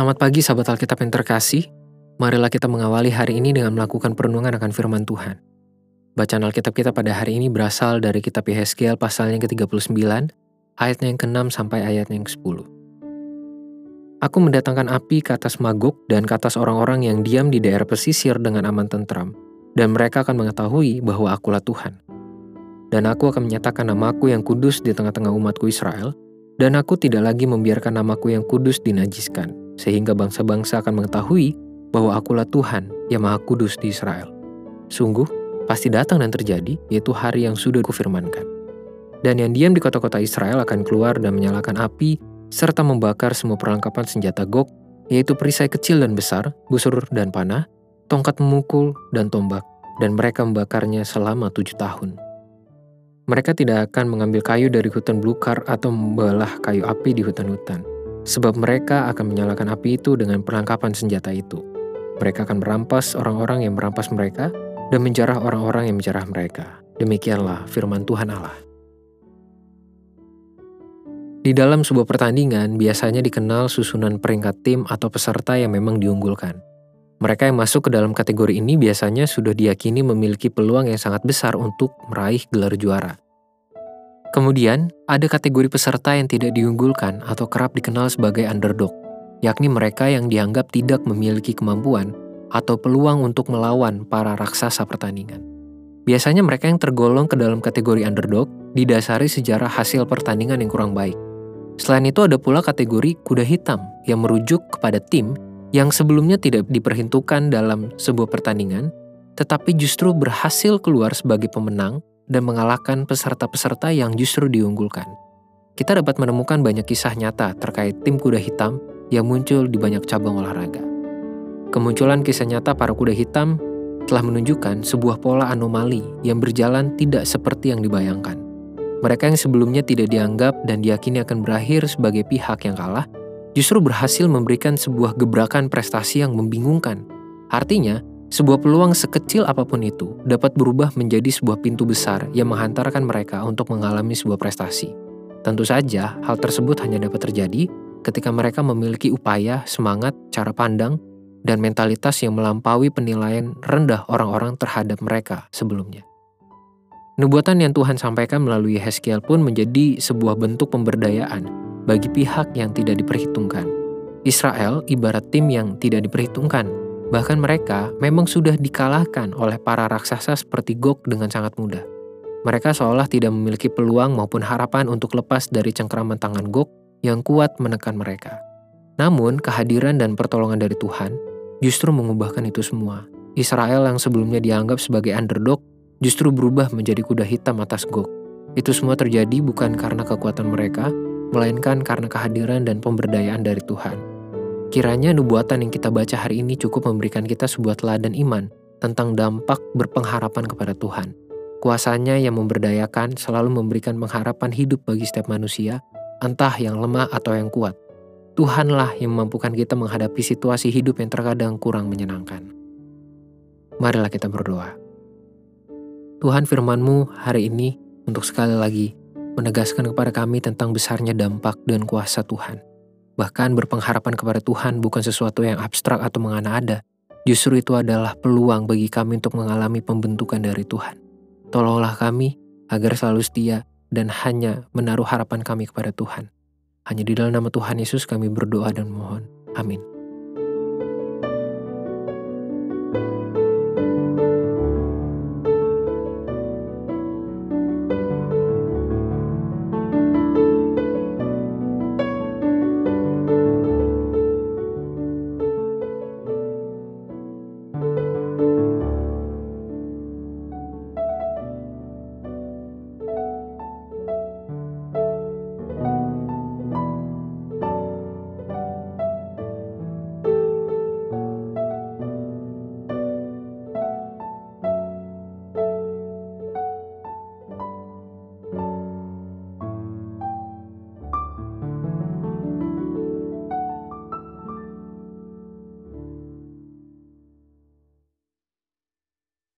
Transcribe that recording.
Selamat pagi sahabat Alkitab yang terkasih. Marilah kita mengawali hari ini dengan melakukan perenungan akan firman Tuhan. Bacaan Alkitab kita pada hari ini berasal dari kitab Yehezkiel pasalnya yang ke-39, ayatnya yang ke-6 sampai ayatnya yang ke-10. Aku mendatangkan api ke atas Magog dan ke atas orang-orang yang diam di daerah pesisir dengan aman tentram, dan mereka akan mengetahui bahwa akulah Tuhan. Dan aku akan menyatakan namaku yang kudus di tengah-tengah umatku Israel, dan aku tidak lagi membiarkan namaku yang kudus dinajiskan, sehingga bangsa-bangsa akan mengetahui bahwa akulah Tuhan yang maha kudus di Israel. Sungguh, pasti datang dan terjadi, yaitu hari yang sudah kufirmankan. Dan yang diam di kota-kota Israel akan keluar dan menyalakan api, serta membakar semua perlengkapan senjata Gog, yaitu perisai kecil dan besar, busur dan panah, tongkat memukul, dan tombak, dan mereka membakarnya selama tujuh tahun. Mereka tidak akan mengambil kayu dari hutan belukar atau membelah kayu api di hutan-hutan sebab mereka akan menyalakan api itu dengan perlengkapan senjata itu. Mereka akan merampas orang-orang yang merampas mereka dan menjarah orang-orang yang menjarah mereka. Demikianlah firman Tuhan Allah. Di dalam sebuah pertandingan, biasanya dikenal susunan peringkat tim atau peserta yang memang diunggulkan. Mereka yang masuk ke dalam kategori ini biasanya sudah diyakini memiliki peluang yang sangat besar untuk meraih gelar juara. Kemudian, ada kategori peserta yang tidak diunggulkan atau kerap dikenal sebagai underdog, yakni mereka yang dianggap tidak memiliki kemampuan atau peluang untuk melawan para raksasa pertandingan. Biasanya mereka yang tergolong ke dalam kategori underdog didasari sejarah hasil pertandingan yang kurang baik. Selain itu ada pula kategori kuda hitam yang merujuk kepada tim yang sebelumnya tidak diperhitungkan dalam sebuah pertandingan, tetapi justru berhasil keluar sebagai pemenang dan mengalahkan peserta-peserta yang justru diunggulkan. Kita dapat menemukan banyak kisah nyata terkait tim kuda hitam yang muncul di banyak cabang olahraga. Kemunculan kisah nyata para kuda hitam telah menunjukkan sebuah pola anomali yang berjalan tidak seperti yang dibayangkan. Mereka yang sebelumnya tidak dianggap dan diyakini akan berakhir sebagai pihak yang kalah, justru berhasil memberikan sebuah gebrakan prestasi yang membingungkan. Artinya, sebuah peluang sekecil apa pun itu dapat berubah menjadi sebuah pintu besar yang menghantarkan mereka untuk mengalami sebuah prestasi. Tentu saja, hal tersebut hanya dapat terjadi ketika mereka memiliki upaya, semangat, cara pandang, dan mentalitas yang melampaui penilaian rendah orang-orang terhadap mereka sebelumnya. Nubuatan yang Tuhan sampaikan melalui Heskiel pun menjadi sebuah bentuk pemberdayaan bagi pihak yang tidak diperhitungkan. Israel ibarat tim yang tidak diperhitungkan, Bahkan mereka memang sudah dikalahkan oleh para raksasa seperti Gog dengan sangat mudah. Mereka seolah tidak memiliki peluang maupun harapan untuk lepas dari cengkraman tangan Gog yang kuat menekan mereka. Namun, kehadiran dan pertolongan dari Tuhan justru mengubahkan itu semua. Israel yang sebelumnya dianggap sebagai underdog justru berubah menjadi kuda hitam atas Gog. Itu semua terjadi bukan karena kekuatan mereka, melainkan karena kehadiran dan pemberdayaan dari Tuhan. Kiranya nubuatan yang kita baca hari ini cukup memberikan kita sebuah teladan iman tentang dampak berpengharapan kepada Tuhan. Kuasanya yang memberdayakan selalu memberikan pengharapan hidup bagi setiap manusia, entah yang lemah atau yang kuat. Tuhanlah yang memampukan kita menghadapi situasi hidup yang terkadang kurang menyenangkan. Marilah kita berdoa. Tuhan firman-Mu hari ini untuk sekali lagi menegaskan kepada kami tentang besarnya dampak dan kuasa Tuhan. Bahkan berpengharapan kepada Tuhan bukan sesuatu yang abstrak atau mengana-ada. Justru itu adalah peluang bagi kami untuk mengalami pembentukan dari Tuhan. Tolonglah kami agar selalu setia dan hanya menaruh harapan kami kepada Tuhan. Hanya di dalam nama Tuhan Yesus kami berdoa dan mohon. Amin.